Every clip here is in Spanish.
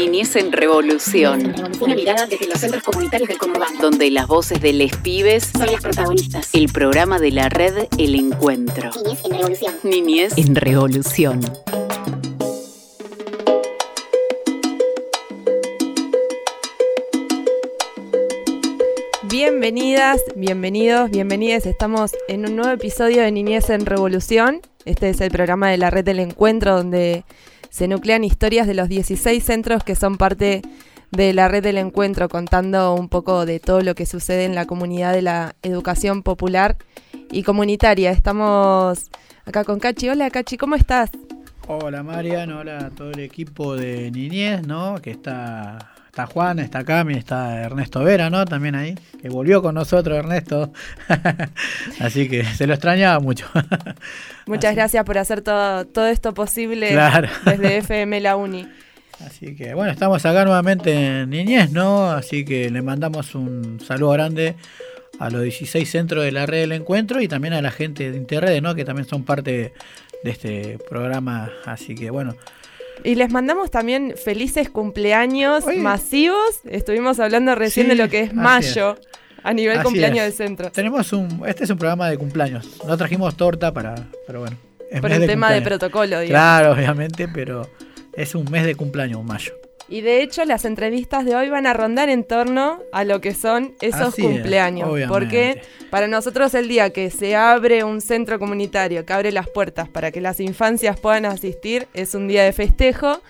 Niñez en Revolución. Una mirada desde los centros comunitarios del Conurbano. Donde las voces de les pibes son las protagonistas. El programa de la red El Encuentro. Niñez en Revolución. Niñez en Revolución. Bienvenidas, bienvenidos, bienvenidas. Estamos en un nuevo episodio de Niñez en Revolución. Este es el programa de la red del encuentro donde se nuclean historias de los 16 centros que son parte de la red del encuentro, contando un poco de todo lo que sucede en la comunidad de la educación popular y comunitaria. Estamos acá con Cachi. Hola Cachi, ¿cómo estás? Hola Marian, hola a todo el equipo de Niñez, ¿no? Que está, está Juan, está Cami, está Ernesto Vera, ¿no? También ahí, que volvió con nosotros Ernesto. Así que se lo extrañaba mucho. Muchas gracias por hacer todo, todo esto posible desde FM La Uni. Así que bueno, estamos acá nuevamente en Niñez, ¿no? Así que le mandamos un saludo grande a los 16 centros de la red del encuentro y también a la gente de Interred, ¿no? Que también son parte de este programa. Así que bueno. Y les mandamos también felices cumpleaños masivos. Estuvimos hablando recién de lo que es mayo. A nivel cumpleaños del centro. Tenemos un, este es un programa de cumpleaños. No trajimos torta para, pero bueno. Por el tema de protocolo, digamos. Claro, obviamente, pero es un mes de cumpleaños, mayo. Y de hecho las entrevistas de hoy van a rondar en torno a lo que son esos cumpleaños. porque para nosotros el día que se abre un centro comunitario, que abre las puertas para que las infancias puedan asistir, es un día de festejo.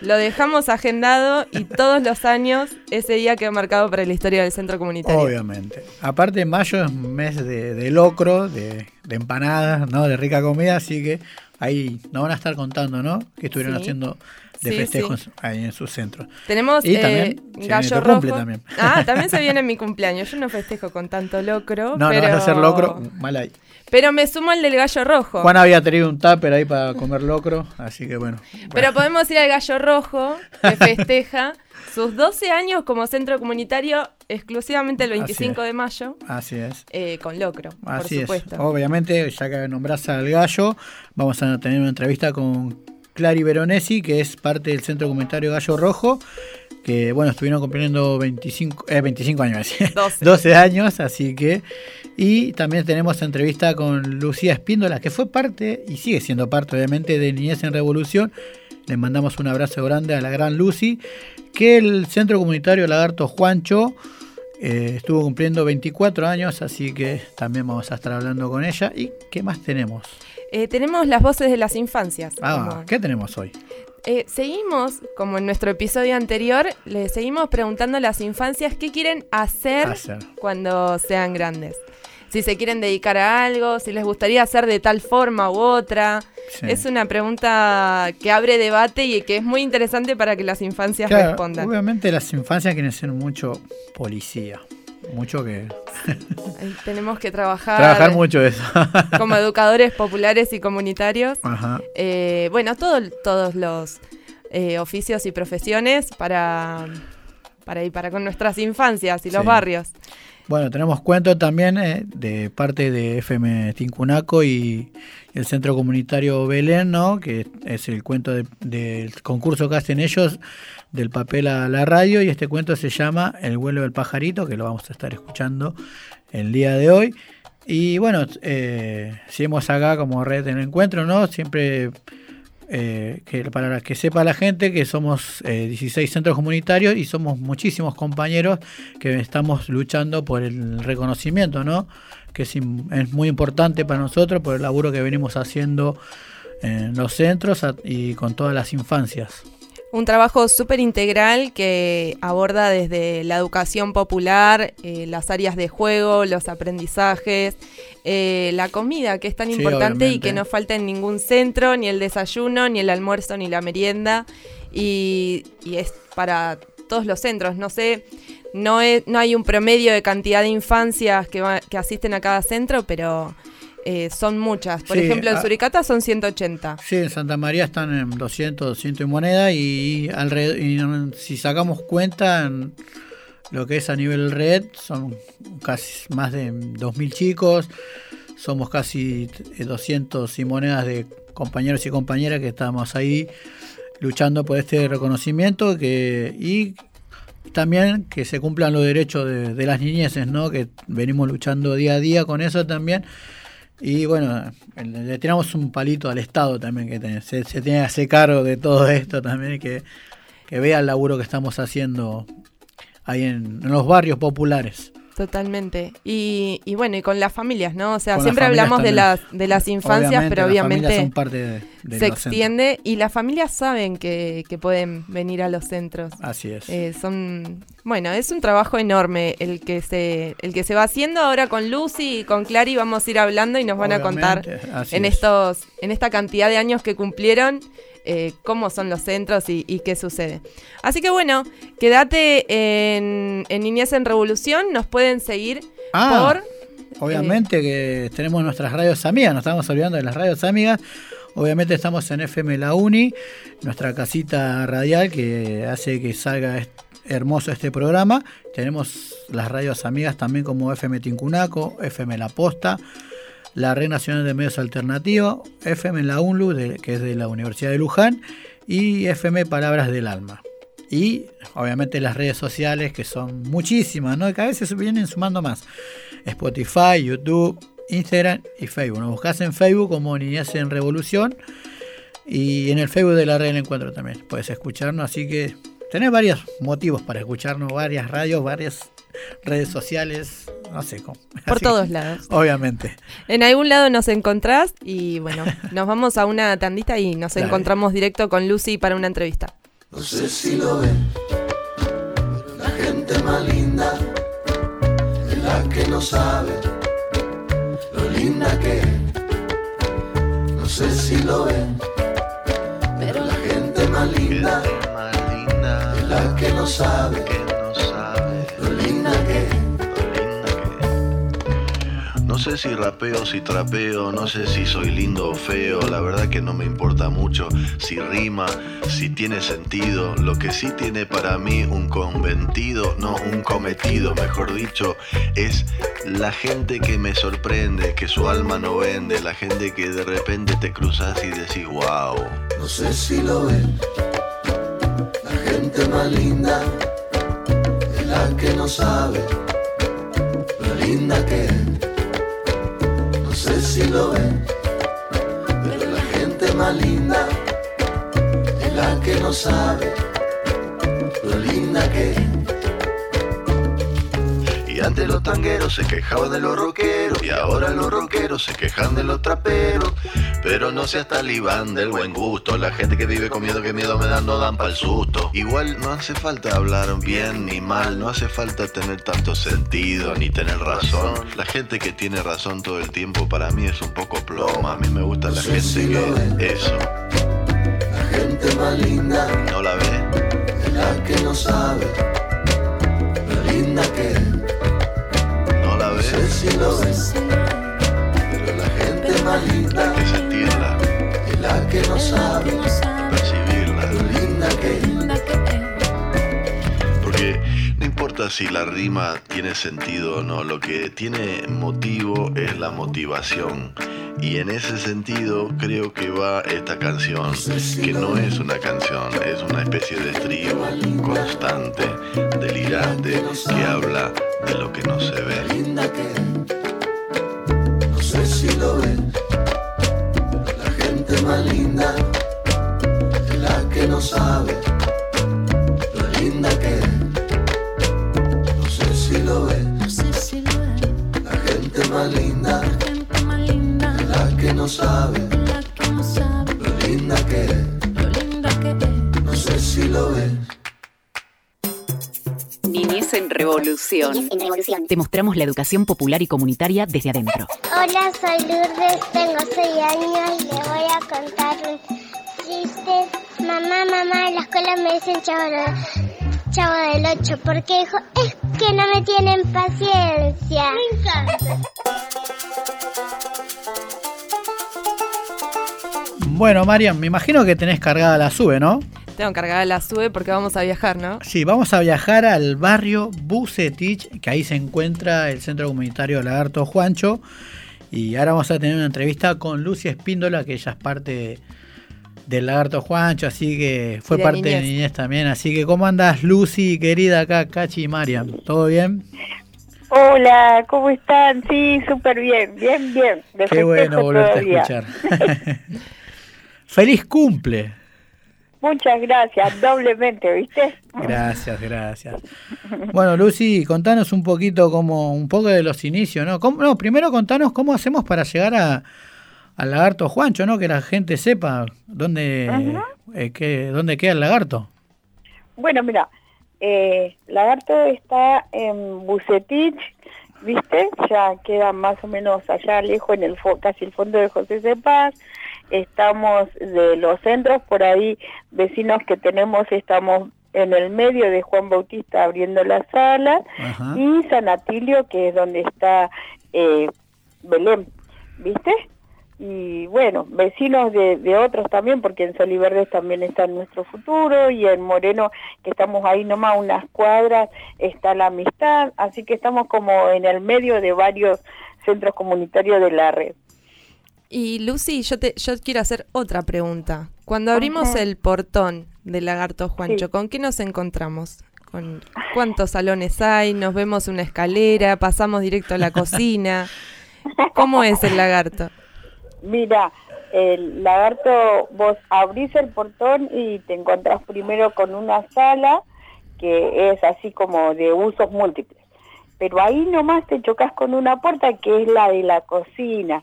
Lo dejamos agendado y todos los años ese día queda marcado para la historia del centro comunitario. Obviamente. Aparte, mayo es un mes de, locro, de, empanadas, ¿no? De rica comida, así que ahí nos van a estar contando, ¿no? Que estuvieron haciendo de festejos ahí en sus centros. Tenemos y también eh, gallo rojo. También. Ah, también se viene mi cumpleaños. Yo no festejo con tanto locro. No, pero... no vas a hacer locro, mal ahí. Pero me sumo al del gallo rojo. Juan había tenido un tupper ahí para comer locro, así que bueno. Pero podemos ir al gallo rojo, que festeja sus 12 años como centro comunitario exclusivamente el 25 de mayo. Así es. Eh, con locro, así por supuesto. Es. Obviamente, ya que nombras al gallo, vamos a tener una entrevista con Clary Veronesi, que es parte del centro comunitario Gallo Rojo que bueno, estuvieron cumpliendo 25, eh, 25 años, 12. años, así que... Y también tenemos entrevista con Lucía Espíndola, que fue parte y sigue siendo parte obviamente de Niñez en Revolución. Le mandamos un abrazo grande a la gran Lucy, que el Centro Comunitario Lagarto Juancho eh, estuvo cumpliendo 24 años, así que también vamos a estar hablando con ella. ¿Y qué más tenemos? Eh, tenemos las voces de las infancias. Ah, ¿qué tenemos hoy? Eh, seguimos, como en nuestro episodio anterior, le seguimos preguntando a las infancias qué quieren hacer, cuando sean grandes. Si se quieren dedicar a algo, si les gustaría hacer de tal forma u otra. Es una pregunta que abre debate y que es muy interesante para que las infancias respondan. Obviamente las infancias quieren ser mucho policía mucho que... Tenemos que trabajar... Trabajar mucho eso. como educadores populares y comunitarios. Eh, bueno, todos los eh, oficios y profesiones para, para ir para con nuestras infancias y los barrios. Bueno, tenemos cuentos también eh, de parte de FM Tincunaco y el Centro Comunitario Belén, ¿no? que es el cuento del concurso que hacen ellos del papel a la radio y este cuento se llama El vuelo del pajarito, que lo vamos a estar escuchando el día de hoy. Y bueno, eh, seguimos acá como red en encuentro, ¿no? Siempre eh, que para que sepa la gente que somos 16 eh, centros comunitarios y somos muchísimos compañeros que estamos luchando por el reconocimiento, ¿no? Que es muy importante para nosotros por el laburo que venimos haciendo en los centros y con todas las infancias. Un trabajo súper integral que aborda desde la educación popular, eh, las áreas de juego, los aprendizajes, eh, la comida, que es tan importante y que no falta en ningún centro, ni el desayuno, ni el almuerzo, ni la merienda. Y, es para todos los centros. No sé, no, no hay un promedio de cantidad de infancias que, que asisten a cada centro, pero eh, son muchas. Por ejemplo, en ah, Suricata son 180. Sí, en Santa María están en 200, 200 y moneda y, alrededor, si sacamos cuenta en lo que es a nivel red, son casi más de 2.000 chicos, somos casi 200 y monedas de compañeros y compañeras que estamos ahí luchando por este reconocimiento que, y también que se cumplan los derechos de, las niñeces, ¿no? que venimos luchando día a día con eso también. Y bueno, le tiramos un palito al Estado también, que se, se tiene que hacer cargo de todo esto también, que, que vea el laburo que estamos haciendo ahí en los barrios populares. Totalmente. Y, y, bueno, y con las familias, ¿no? O sea, siempre hablamos de las, de las infancias, pero obviamente se extiende y las familias saben que, que, pueden venir a los centros. Así es. Eh, son, bueno, es un trabajo enorme el que se, el que se va haciendo ahora con Lucy y con Clary vamos a ir hablando y nos van a contar en estos, en esta cantidad de años que cumplieron eh, cómo son los centros y, qué sucede. Así que bueno, quédate en, Niñez en Revolución, nos pueden seguir ah, por... Obviamente que tenemos nuestras radios amigas, nos estamos olvidando de las radios amigas. Obviamente estamos en FM La Uni, nuestra casita radial que hace que salga hermoso este programa. Tenemos las radios amigas también como FM Tincunaco, FM La Posta, la Red Nacional de Medios Alternativos, FM La UNLU, que es de la Universidad de Luján, y FM Palabras del Alma. Y obviamente las redes sociales, que son muchísimas, ¿no? Que a veces vienen sumando más. Spotify, YouTube, Instagram y Facebook. Nos buscas en Facebook como Niñez en Revolución. Y en el Facebook de la red del encuentro también. Puedes escucharnos, así que tenés varios motivos para escucharnos, varias radios, varias redes sociales, no sé cómo. Por todos lados. Obviamente. En algún lado nos encontrás y bueno, nos vamos a una tandita y nos encontramos directo con Lucy para una entrevista. No sé si lo ven, la gente más linda es la que no sabe lo linda que es. No sé si lo ven, pero la gente más linda es la que no sabe sé si rapeo, si trapeo, no sé si soy lindo o feo, la verdad que no me importa mucho si rima, si tiene sentido, lo que sí tiene para mí un conventido, no un cometido, mejor dicho, es la gente que me sorprende, que su alma no vende, la gente que de repente te cruzas y decís, wow. No sé si lo ven, la gente más linda es la que no sabe lo linda que es sé si lo ven, pero la gente más linda es la que no sabe lo linda que es. Antes los tangueros se quejaban de los rockeros y ahora los rockeros se quejan de los traperos. Pero no seas talibán del buen gusto. La gente que vive con miedo, que miedo me dan, no dan pa'l susto. Igual no hace falta hablar bien ni mal, no hace falta tener tanto sentido ni tener razón. La gente que tiene razón todo el tiempo para mí es un poco ploma. A mí me gusta la gente que. Eso. La gente más linda. ¿No la ve? Es la que no sabe. Lo linda que es. Si lo ves. Pero la gente más linda la que no sabe percibirla. Lo linda que Porque no importa si la rima tiene sentido o no, lo que tiene motivo es la motivación. Y en ese sentido creo que va esta canción, que no es una canción, es una especie de estribo constante, delirante, que habla de lo que no se ve. No sé si lo ves. Más linda Revolución. en Revolución. Te mostramos la educación popular y comunitaria desde adentro. Hola, soy Lourdes, tengo 6 años y le voy a contar un chiste. Mamá, mamá, en la escuela me dicen chavo, del 8 porque hijo, es que no me tienen paciencia. Me encanta. Bueno, Marian, me imagino que tenés cargada la sube, ¿no? Tengo cargada la sube porque vamos a viajar, ¿no? Sí, vamos a viajar al barrio Bucetich, que ahí se encuentra el Centro Comunitario Lagarto Juancho. Y ahora vamos a tener una entrevista con Lucia Espíndola, que ella es parte del lagarto Juancho, así que fue De parte de niñez. niñez también. Así que, ¿cómo andas, Lucy, querida acá, Cachi y Mariam? ¿Todo bien? Hola, ¿cómo están? Sí, súper bien, bien, bien. De Qué bueno volverte todavía. a escuchar. ¡Feliz cumple! Muchas gracias, doblemente, ¿viste? Gracias, gracias. Bueno, Lucy, contanos un poquito como un poco de los inicios, ¿no? ¿Cómo- no, primero contanos cómo hacemos para llegar a al lagarto Juancho, ¿no? Que la gente sepa dónde eh, qué- dónde queda el lagarto. Bueno, mira, eh, Lagarto está en Bucetich, ¿viste? Ya queda más o menos allá lejos, en el fo- casi el fondo de José C. Estamos de los centros, por ahí vecinos que tenemos, estamos en el medio de Juan Bautista abriendo la sala Ajá. y San Atilio, que es donde está eh, Belén, ¿viste? Y bueno, vecinos de, de otros también, porque en Soliverdes también está nuestro futuro y en Moreno, que estamos ahí nomás unas cuadras, está la amistad, así que estamos como en el medio de varios centros comunitarios de la red. Y Lucy, yo te, yo quiero hacer otra pregunta. Cuando abrimos Ajá. el portón del lagarto Juancho, Sí. ¿con qué nos encontramos? ¿Con cuántos salones hay? ¿Nos vemos una escalera? ¿Pasamos directo a la cocina? ¿Cómo es el lagarto? Mira, el lagarto, vos abrís el portón y te encontrás primero con una sala que es así como de usos múltiples. Pero ahí nomás te chocas con una puerta que es la de la cocina.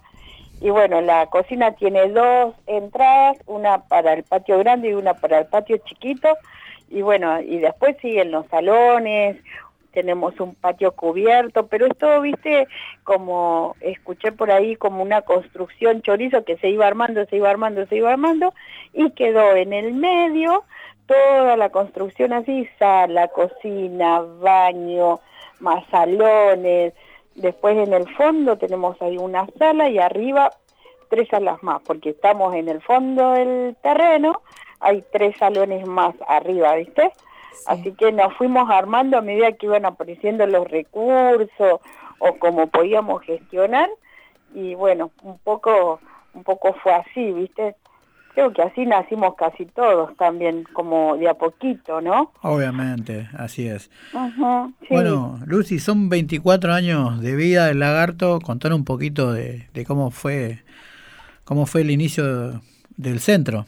Y bueno, la cocina tiene dos entradas, una para el patio grande y una para el patio chiquito. Y bueno, y después siguen los salones, tenemos un patio cubierto, pero es todo, viste, como escuché por ahí como una construcción chorizo que se iba armando, se iba armando, se iba armando y quedó en el medio toda la construcción así, sala, cocina, baño, más salones, después en el fondo tenemos ahí una sala y arriba tres salas más, porque estamos en el fondo del terreno, hay tres salones más arriba, ¿viste? Así que nos fuimos armando a medida que iban apareciendo los recursos o como podíamos gestionar y bueno, un poco un poco fue así, ¿viste? Creo que así nacimos casi todos también, como de a poquito, ¿no? Obviamente, así es. Ujú, sí. Bueno, Lucy, son 24 años de vida del lagarto. Contar un poquito de, de cómo fue cómo fue el inicio del centro.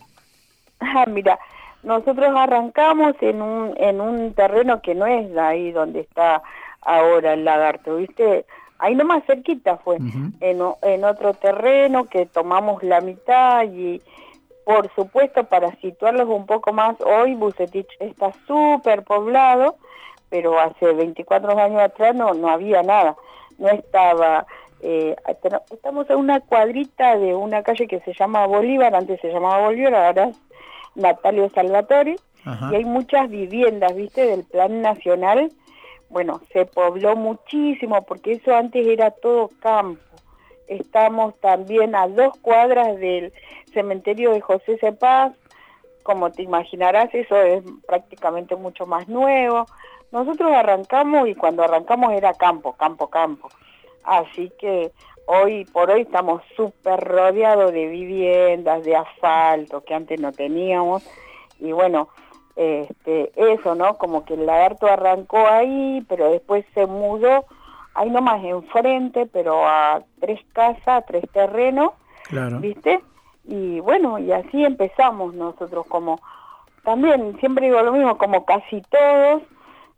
Ah, mira, nosotros arrancamos en un, en un terreno que no es de ahí donde está ahora el lagarto, ¿viste? Ahí nomás cerquita fue, en, o- en otro terreno que tomamos la mitad y por supuesto para situarlos un poco más, hoy Bucetich está súper poblado, pero hace 24 años atrás no, no había nada, no estaba... eh, estamos en una cuadrita de una calle que se llama Bolívar, antes se llamaba Bolívar, ahora es Natalio Salvatore, Ajá. y hay muchas viviendas, ¿viste? Del plan nacional. Bueno, se pobló muchísimo porque eso antes era todo campo. Estamos también a dos cuadras del cementerio de José Cepaz. Como te imaginarás, eso es prácticamente mucho más nuevo. Nosotros arrancamos y cuando arrancamos era campo, campo, campo. Así que hoy por hoy estamos súper rodeados de viviendas, de asfalto que antes no teníamos. Y bueno, este, eso, ¿no? Como que el lagarto arrancó ahí, pero después se mudó ahí nomás enfrente, pero a tres casas, a tres terrenos, Claro. ¿viste? Y bueno, y así empezamos nosotros como, también siempre digo lo mismo, como casi todos,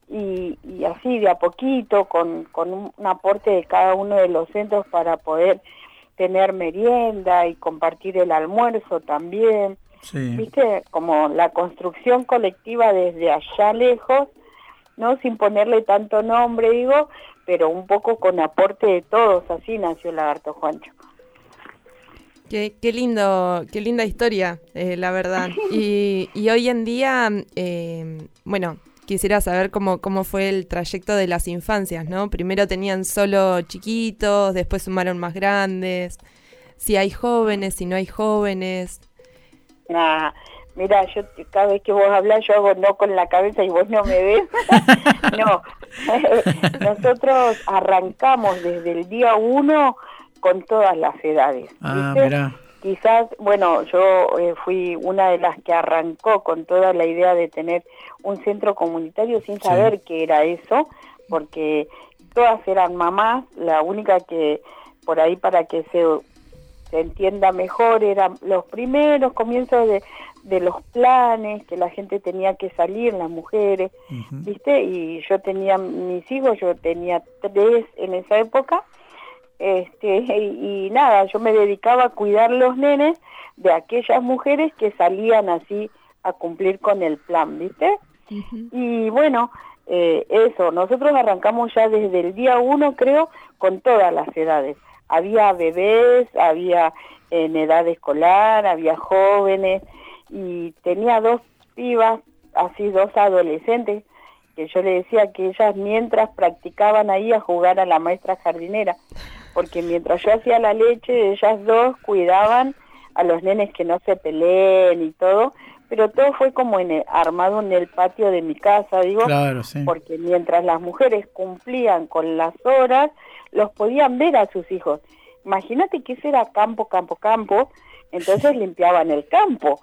y, y así de a poquito, con, con un, un aporte de cada uno de los centros para poder tener merienda y compartir el almuerzo también. Sí. ¿Viste? Como la construcción colectiva desde allá lejos, ¿no? Sin ponerle tanto nombre, digo, pero un poco con aporte de todos, así nació Lagarto Juancho. Qué, qué lindo, qué linda historia, eh, la verdad. Y, y hoy en día, eh, bueno, quisiera saber cómo, cómo fue el trayecto de las infancias, ¿no? Primero tenían solo chiquitos, después sumaron más grandes. Si hay jóvenes, si no hay jóvenes. Nah, mira, yo cada vez que vos hablas yo hago no con la cabeza y vos no me ves. no, nosotros arrancamos desde el día uno con todas las edades. Ah, mirá. quizás, bueno, yo eh, fui una de las que arrancó con toda la idea de tener un centro comunitario sin saber qué era eso, porque todas eran mamás, la única que por ahí para que se, se entienda mejor eran los primeros comienzos de, de los planes, que la gente tenía que salir, las mujeres, ¿viste? Y yo tenía mis hijos, yo tenía tres en esa época, este, y, y nada, yo me dedicaba a cuidar los nenes de aquellas mujeres que salían así a cumplir con el plan, ¿viste? Y bueno, eh, eso, nosotros arrancamos ya desde el día uno, creo, con todas las edades. Había bebés, había en edad escolar, había jóvenes, y tenía dos pibas, así dos adolescentes, que yo le decía que ellas mientras practicaban ahí a jugar a la maestra jardinera, porque mientras yo hacía la leche, ellas dos cuidaban a los nenes que no se peleen y todo, pero todo fue como en el- armado en el patio de mi casa, digo, Claro, sí. porque mientras las mujeres cumplían con las horas, los podían ver a sus hijos. Imagínate que ese era campo, campo, campo, entonces limpiaban el campo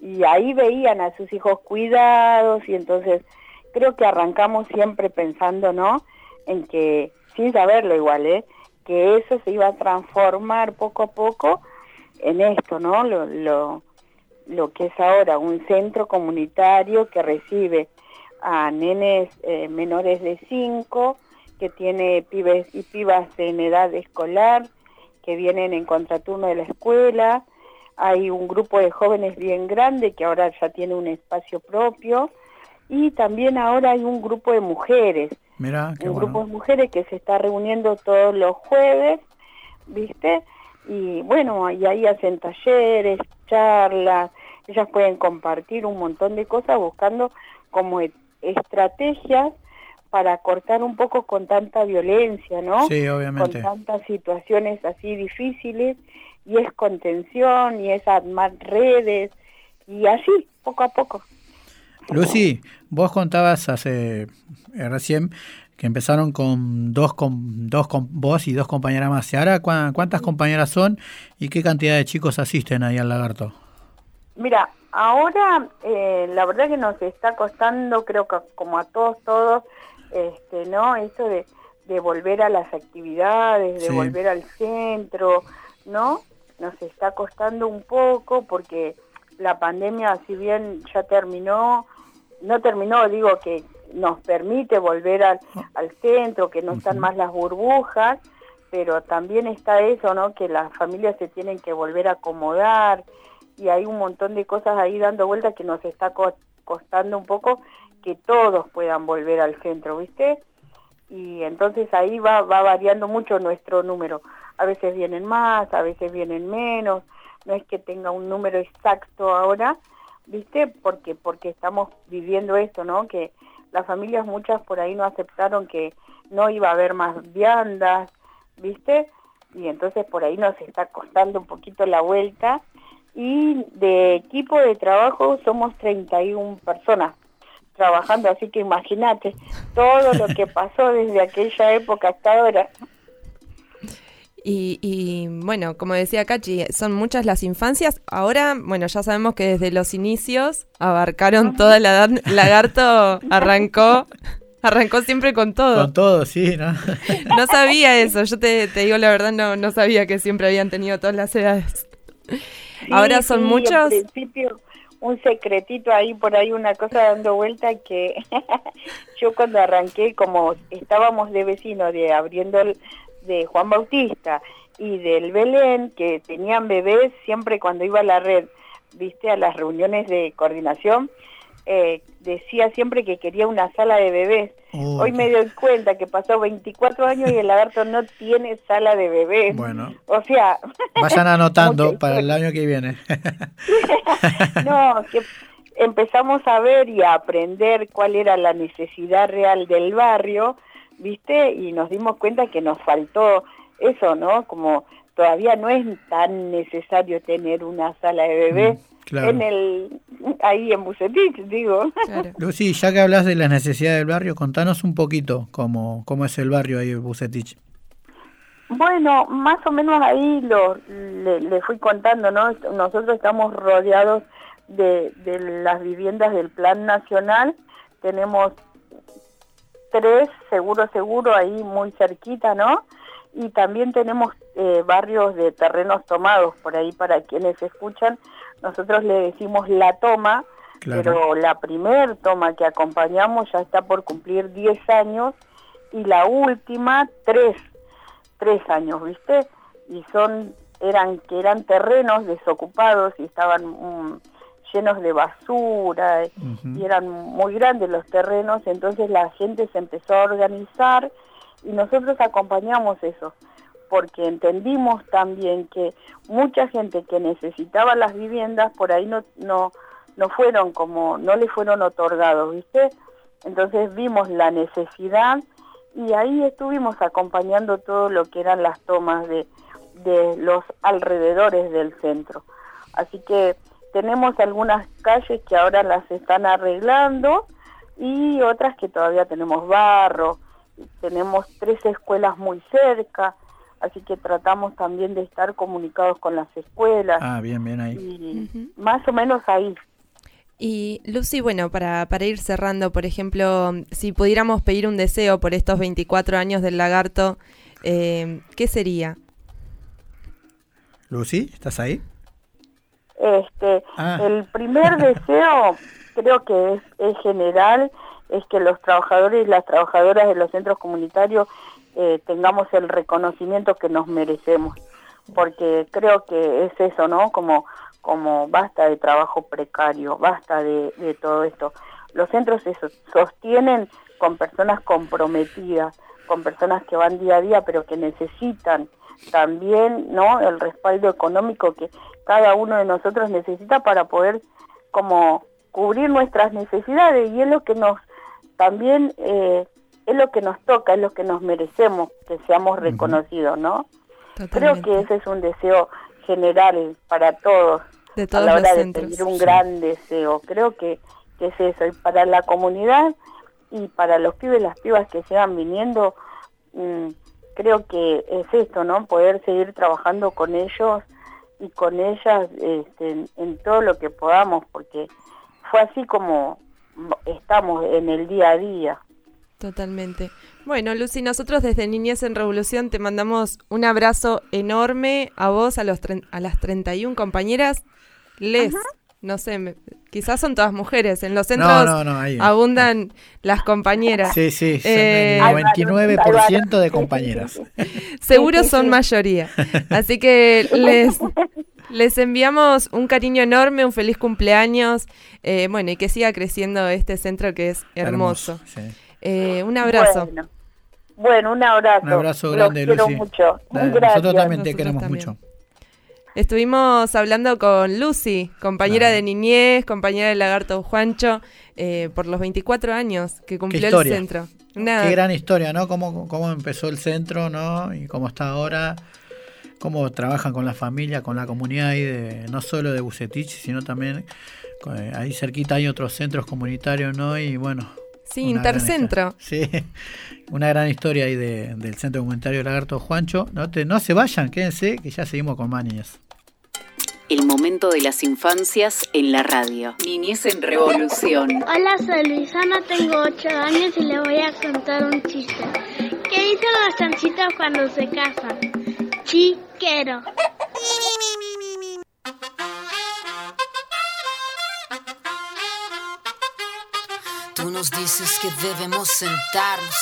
y ahí veían a sus hijos cuidados y entonces creo que arrancamos siempre pensando, ¿no? En que, sin saberlo igual, ¿eh? Que eso se iba a transformar poco a poco en esto, ¿no? Lo, lo, lo que es ahora un centro comunitario que recibe a nenes eh, menores de 5, que tiene pibes y pibas en edad escolar, que vienen en contraturno de la escuela. Hay un grupo de jóvenes bien grande que ahora ya tiene un espacio propio. Y también ahora hay un grupo de mujeres, qué un bueno. grupo de mujeres que se está reuniendo todos los jueves, ¿viste? Y bueno, y ahí hacen talleres, charlas, ellas pueden compartir un montón de cosas buscando como e- estrategias para cortar un poco con tanta violencia, ¿no? Sí, obviamente. Con tantas situaciones así difíciles, y es contención, y es armar redes, y así, poco a poco. Lucy, vos contabas hace eh, recién que empezaron con dos con dos con vos y dos compañeras más. ¿Y ahora cuá- cuántas compañeras son y qué cantidad de chicos asisten ahí al lagarto? Mira, ahora eh, la verdad que nos está costando, creo que como a todos, todos, este, ¿no? Eso de, de volver a las actividades, de Sí. volver al centro, ¿no? Nos está costando un poco porque la pandemia, si bien ya terminó, no terminó, digo que nos permite volver al, al centro, que no están más las burbujas, pero también está eso, ¿no? Que las familias se tienen que volver a acomodar y hay un montón de cosas ahí dando vueltas que nos está co- costando un poco que todos puedan volver al centro, ¿viste? Y entonces ahí va, va variando mucho nuestro número. A veces vienen más, a veces vienen menos, no es que tenga un número exacto ahora, ¿viste? Porque porque estamos viviendo esto, ¿no? Que las familias muchas por ahí no aceptaron que no iba a haber más viandas, ¿viste? Y entonces por ahí nos está costando un poquito la vuelta. Y de equipo de trabajo somos 31 personas trabajando, así que imagínate todo lo que pasó desde aquella época hasta ahora. Y, y, bueno, como decía Cachi, son muchas las infancias. Ahora, bueno, ya sabemos que desde los inicios abarcaron toda la edad. Lagarto arrancó, arrancó siempre con todo. Con todo, sí, ¿no? No sabía eso, yo te, te digo la verdad, no, no sabía que siempre habían tenido todas las edades. Ahora son Sí, muchos. En principio, un secretito ahí, por ahí, una cosa dando vuelta que yo cuando arranqué, como estábamos de vecinos de abriendo el- de Juan Bautista y del Belén, que tenían bebés, siempre cuando iba a la red, viste, a las reuniones de coordinación, eh, decía siempre que quería una sala de bebés. Hoy me doy cuenta que pasó 24 años y el lagarto no tiene sala de bebés. Bueno. O sea, Vayan anotando para el año que viene. no, que empezamos a ver y a aprender cuál era la necesidad real del barrio, ¿viste? Y nos dimos cuenta que nos faltó eso, ¿no? Como todavía no es tan necesario tener una sala de bebés Mm, claro. en el ahí en Bucetich, digo. Claro. Lucy, ya que hablas de las necesidades del barrio, contanos un poquito cómo, cómo es el barrio ahí en Bucetich. Bueno, más o menos ahí lo, le, le fui contando, ¿no? Nosotros estamos rodeados de, de las viviendas del Plan Nacional, tenemos tres, seguro, seguro, ahí muy cerquita, ¿no? Y también tenemos eh, barrios de terrenos tomados por ahí para quienes escuchan. Nosotros le decimos la toma, Claro. pero la primer toma que acompañamos ya está por cumplir 10 años y la última tres, tres años, ¿viste? Y son, eran, que eran terrenos desocupados y estaban mm, llenos de basura eh, y eran muy grandes los terrenos, entonces la gente se empezó a organizar y nosotros acompañamos eso, porque entendimos también que mucha gente que necesitaba las viviendas por ahí no, no, no fueron como, no le fueron otorgados, ¿viste? Entonces vimos la necesidad y ahí estuvimos acompañando todo lo que eran las tomas de, de los alrededores del centro. Así que tenemos algunas calles que ahora las están arreglando y otras que todavía tenemos barro, tenemos tres escuelas muy cerca, así que tratamos también de estar comunicados con las escuelas Ah, bien, bien ahí. y más o menos ahí. Y Lucy, bueno, para, para ir cerrando, por ejemplo, si pudiéramos pedir un deseo por estos 24 años del lagarto, eh, ¿qué sería? Lucy, ¿estás ahí? Este, Ah. el primer deseo creo que es, es general, es que los trabajadores y las trabajadoras de los centros comunitarios eh, tengamos el reconocimiento que nos merecemos, porque creo que es eso, ¿no? Como, como basta de trabajo precario, basta de, todo esto. Los centros se so- sostienen con personas comprometidas, con personas que van día a día, pero que necesitan también, ¿no? El respaldo económico que cada uno de nosotros necesita para poder como cubrir nuestras necesidades y es lo que nos también eh, es lo que nos toca, es lo que nos merecemos que seamos reconocidos, ¿no? Creo que ese es un deseo general para todos De a todos la los hora de centros. pedir un Sí. gran deseo. Creo que, que es eso. Y para la comunidad y para los pibes y las pibas que sigan viniendo, mm, creo que es esto, ¿no? Poder seguir trabajando con ellos y con ellas este, en, en todo lo que podamos, porque fue así como estamos en el día a día. Totalmente. Bueno, Lucy, nosotros desde Niñez en Revolución te mandamos un abrazo enorme a vos, a, los a las 31 compañeras. Les, no sé, me- quizás son todas mujeres. En los centros no, no, ahí. abundan las compañeras. Sí, sí, son Eh, el 99% de compañeras. Seguro son mayoría. Así que les, les enviamos un cariño enorme, un feliz cumpleaños. eh, bueno, y que siga creciendo este centro que es hermoso. sí. Eh, un abrazo. Bueno, bueno, un abrazo. Un abrazo Los grande, quiero Lucy. mucho. Dale, Gracias. Nosotros también te Nosotros queremos también. mucho. Estuvimos hablando con Lucy, compañera de niñez, compañera del lagarto Juancho, eh, por los 24 años que cumplió el centro. Una- Qué gran historia, ¿no? Cómo, cómo empezó el centro, ¿no? Y cómo está ahora. Cómo trabajan con la familia, con la comunidad ahí, de, no solo de Bucetich, sino también eh, ahí cerquita hay otros centros comunitarios, ¿no? Y bueno. Sí, una Intercentro. Sí, una gran historia ahí de- del Centro Comunitario Lagarto Juancho. No, te, no se vayan, quédense, que ya seguimos con más niñas. El momento de las infancias en la radio. Niñez en Revolución. Hola, soy Luisana, tengo 8 años y le voy a contar un chiste. ¿Qué dicen los chanchitos cuando se casan? Chiquero. Tú nos dices que debemos sentarnos,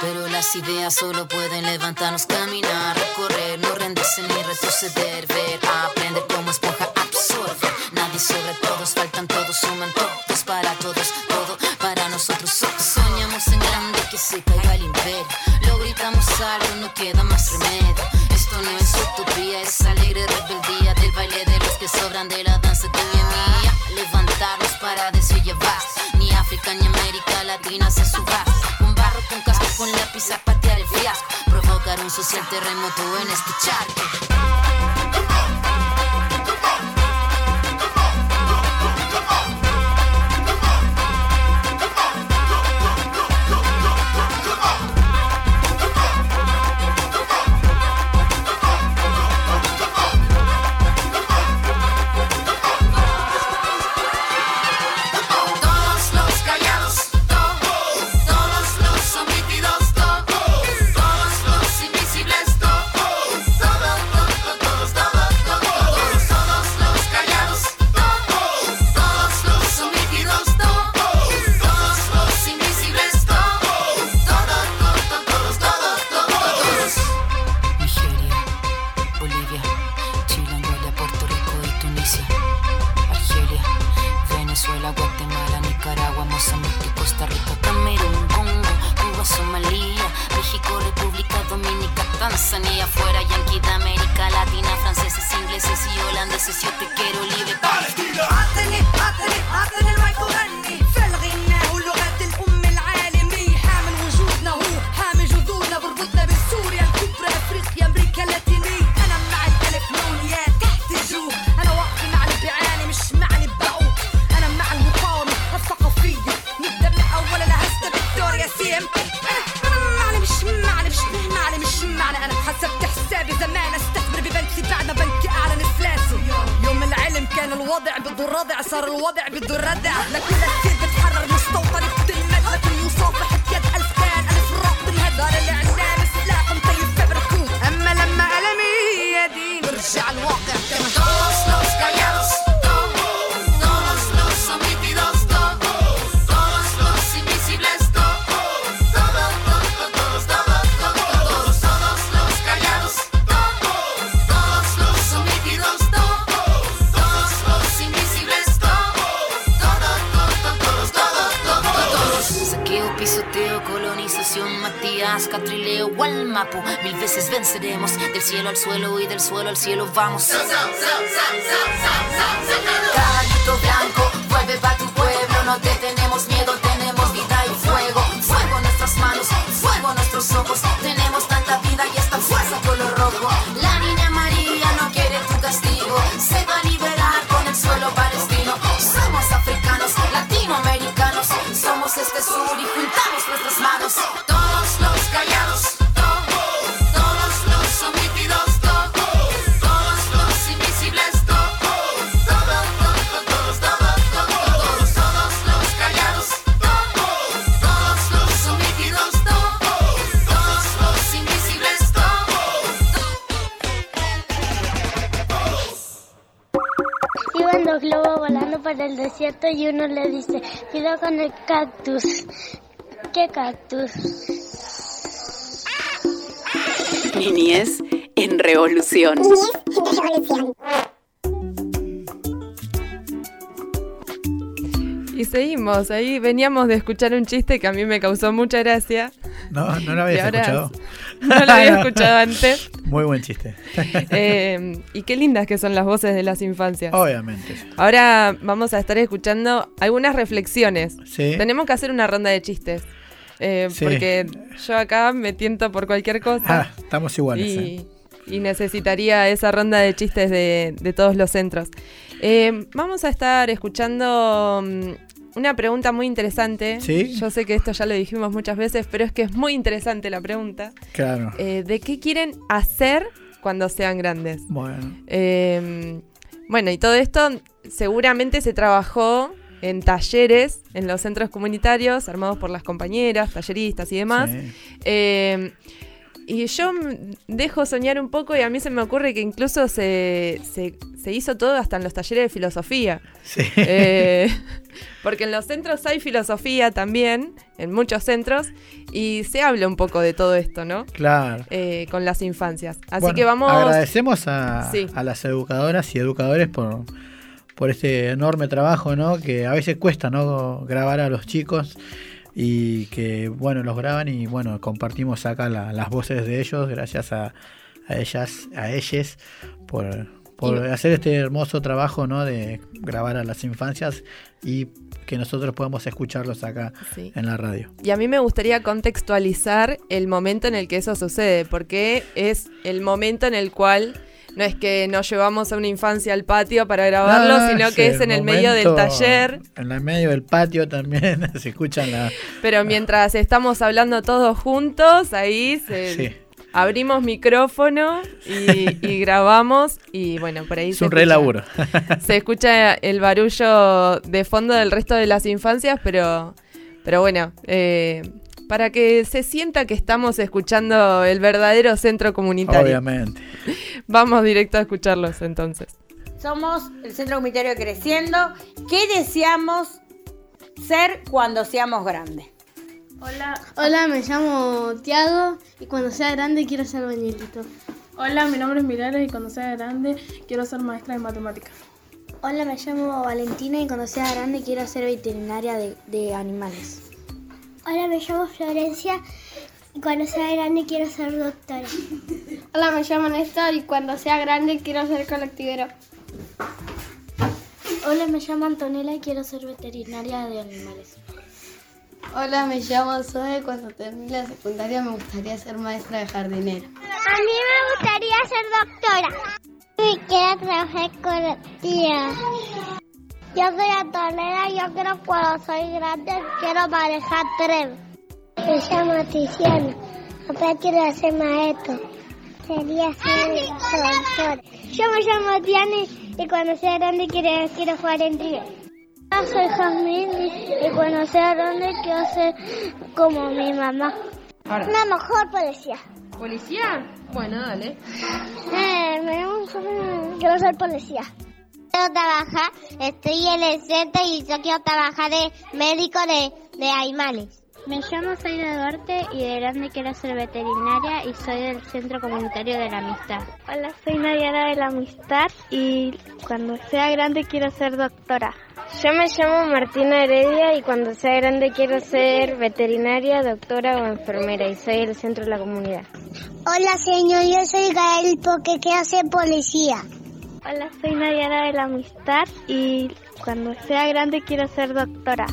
pero las ideas solo pueden levantarnos, caminar, recorrer, no rendirse ni retroceder, ver, aprender como esponja absorbe. Nadie sobre todos, faltan todos, suman todos para todos, todo para nosotros. So- Soñamos en grande que se caiga el imperio, lo gritamos algo, no queda más remedio. Esto no es utopía, es alegre rebeldía del baile de los que sobran de la danza tuya y mía. Levantarnos para decir ya. Ni África ni Con barro, con casco, con lápiz a patear el fiasco. Provocar un social terremoto en este الرابع صار الوضع بده الردع لكلك venceremos, del cielo al suelo y del suelo al cielo vamos. Caballito blanco, vuelve pa' tu pueblo, no te volando por el desierto y uno le dice, cuidado con el cactus. ¿Qué cactus? Niñez en revolución. Y seguimos, ahí veníamos de escuchar un chiste que a mí me causó mucha gracia. No, no lo habías escuchado. No lo había escuchado antes. Muy buen chiste. Eh, y qué lindas que son las voces de las infancias. Obviamente. Ahora vamos a estar escuchando algunas reflexiones. Sí. Tenemos que hacer una ronda de chistes. eh, Sí. Porque yo acá me tiento por cualquier cosa. Ah, estamos iguales. y, ¿eh? y necesitaría esa ronda de chistes de, de todos los centros. Eh, vamos a estar escuchando mm, una pregunta muy interesante. Sí. Yo sé que esto ya lo dijimos muchas veces, pero es que es muy interesante la pregunta. Claro. Eh, ¿De qué quieren hacer cuando sean grandes? Bueno. Eh, bueno, y todo esto seguramente se trabajó en talleres en los centros comunitarios armados por las compañeras, talleristas y demás. Sí. Eh, y yo dejo soñar un poco y a mí se me ocurre que incluso se, se- se hizo todo hasta en los talleres de filosofía. Sí. Eh, porque en los centros hay filosofía también, en muchos centros, y se habla un poco de todo esto, ¿no? Claro. Eh, con las infancias. Así Bueno, que vamos... Agradecemos a, Sí. a las educadoras y educadores por, por este enorme trabajo, ¿no? Que a veces cuesta, ¿no? Grabar a los chicos y que, bueno, los graban y, bueno, compartimos acá la- las voces de ellos gracias a, a ellas, a ellas, por, por Y- hacer este hermoso trabajo, ¿no? De grabar a las infancias y que nosotros podamos escucharlos acá Sí. en la radio. Y a mí me gustaría contextualizar el momento en el que eso sucede, porque es el momento en el cual no es que nos llevamos a una infancia al patio para grabarlo, No, sino que es en el medio del taller, En el medio del patio también se escuchan la... pero mientras estamos hablando todos juntos, ahí se- Sí. abrimos micrófono y, y grabamos y bueno, por ahí Es se un re escucha- laburo. se escucha el barullo de fondo del resto de las infancias, pero, pero bueno, eh, para que se sienta que estamos escuchando el verdadero centro comunitario. Obviamente. Vamos directo a escucharlos entonces. Somos el Centro Comunitario Creciendo. ¿Qué deseamos ser cuando seamos grandes? Hola. Hola, me llamo Tiago y cuando sea grande quiero ser bañilito. Hola, mi nombre es Mirales y cuando sea grande quiero ser maestra de matemáticas. Hola, me llamo Valentina y cuando sea grande quiero ser veterinaria de, de animales. Hola, me llamo Florencia Y cuando sea grande quiero ser doctora. Hola, me llamo Néstor y cuando sea grande quiero ser colectivero. Hola, me llamo Antonella y quiero ser veterinaria de animales. Hola, me llamo Zoe. Cuando termine la secundaria me gustaría ser maestra de jardinera. A mí me gustaría ser doctora. Y quiero trabajar con la tía. Yo soy Antonella y yo quiero cuando soy grande quiero manejar tren. Me llamo Tiziano. Papá quiero ser maestro. Sería ser doctor. Yo me llamo Tiani y cuando sea grande quiero, quiero jugar en Río. Yo soy Jasmine y cuando sea grande quiero ser como mi mamá. Ahora. Una mejor policía. ¿Policía? Bueno, dale. Eh, me gusta, quiero ser policía. Quiero trabajar, estoy en el centro y yo quiero trabajar de médico de, de animales. Me llamo Zaira Duarte y de grande quiero ser veterinaria y soy del Centro Comunitario de la Amistad. Hola, soy Nayara de la Amistad y cuando sea grande quiero ser doctora. Yo me llamo Martina Heredia y cuando sea grande quiero ser veterinaria, doctora o enfermera y soy del centro de la comunidad. Hola señor, yo soy Gael porque quiero ser policía. Hola, soy Nayara de la Amistad y cuando sea grande quiero ser doctora.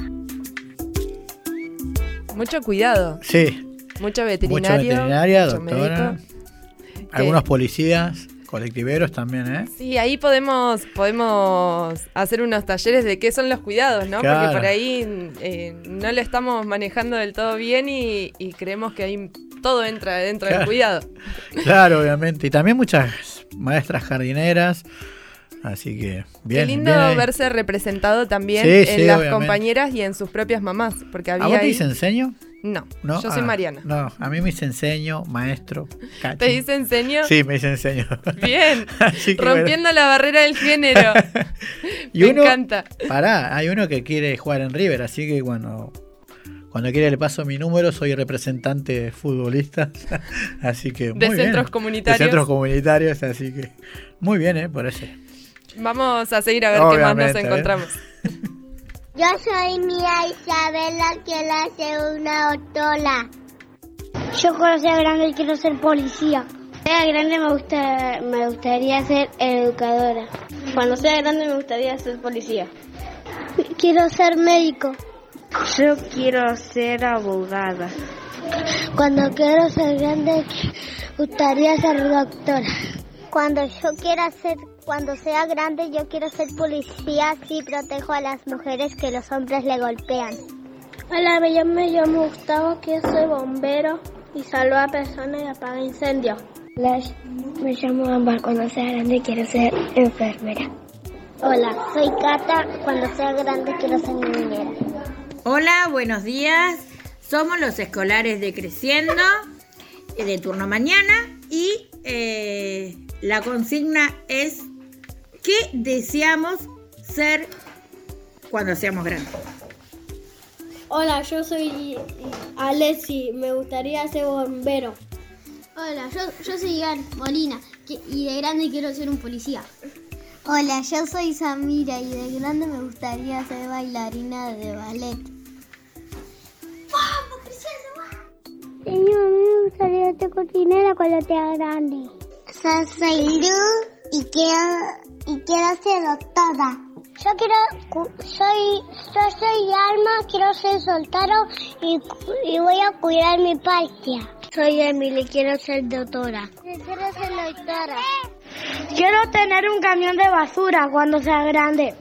Mucho cuidado. Sí. Mucho Mucha veterinario. veterinaria, mucho doctora. médico. Algunos policías, colectiveros también, ¿eh? Sí, ahí podemos, podemos hacer unos talleres de qué son los cuidados, ¿no? Claro. Porque por ahí eh, no lo estamos manejando del todo bien y, y creemos que ahí todo entra dentro del cuidado. Claro, obviamente. Y también muchas maestras jardineras. Así que bien. Qué lindo bien verse representado también Sí, en sí, las obviamente. compañeras y en sus propias mamás. Porque había ¿A vos te dicen enseño? No, ¿No? yo soy Ah, Mariana. No, a mí me dice enseño, maestro. cachín. ¿Te dice enseño? Sí, me dice enseño. Bien, rompiendo la barrera del género. Y Me uno, encanta. Pará, hay uno que quiere jugar en River, así que cuando, cuando quiere le paso mi número, soy representante de futbolistas. así que De muy bien. centros comunitarios. De centros comunitarios, así que muy bien, ¿eh? Por eso. Vamos a seguir a ver qué más nos ¿eh? encontramos. Yo soy Mía Isabela, que la hace una doctora. Yo cuando sea grande quiero ser policía. Cuando sea grande me, gusta, me gustaría ser educadora. Cuando sea grande me gustaría ser policía. Quiero ser médico. Yo quiero ser abogada. Cuando quiero ser grande me gustaría ser doctora. Cuando yo quiera ser, cuando sea grande yo quiero ser policía, sí protejo a las mujeres que los hombres le golpean. Hola, me llamo, me llamo Gustavo, que soy bombero y salvo a personas y apaga incendios. Hola, me llamo Ámbar, cuando sea grande quiero ser enfermera. Hola, soy Cata, cuando sea grande quiero ser niñera. Hola, buenos días. Somos los escolares de Creciendo, eh, de turno mañana, y eh, la consigna es ¿qué deseamos ser cuando seamos grandes? Hola, yo soy Alessi, me gustaría ser bombero. Hola, yo, yo soy Ian Molina y de grande quiero ser un policía. Hola, yo soy Samira y de grande me gustaría ser bailarina de ballet. Señor, a mí me gustaría ser cocinera cuando sea grande. Soy, soy Lu y quiero, y quiero ser doctora. Yo quiero, soy, yo soy Alma, quiero ser soltero y, y voy a cuidar mi patria. Soy Emily, quiero ser doctora. Quiero ser doctora. Quiero tener un camión de basura cuando sea grande.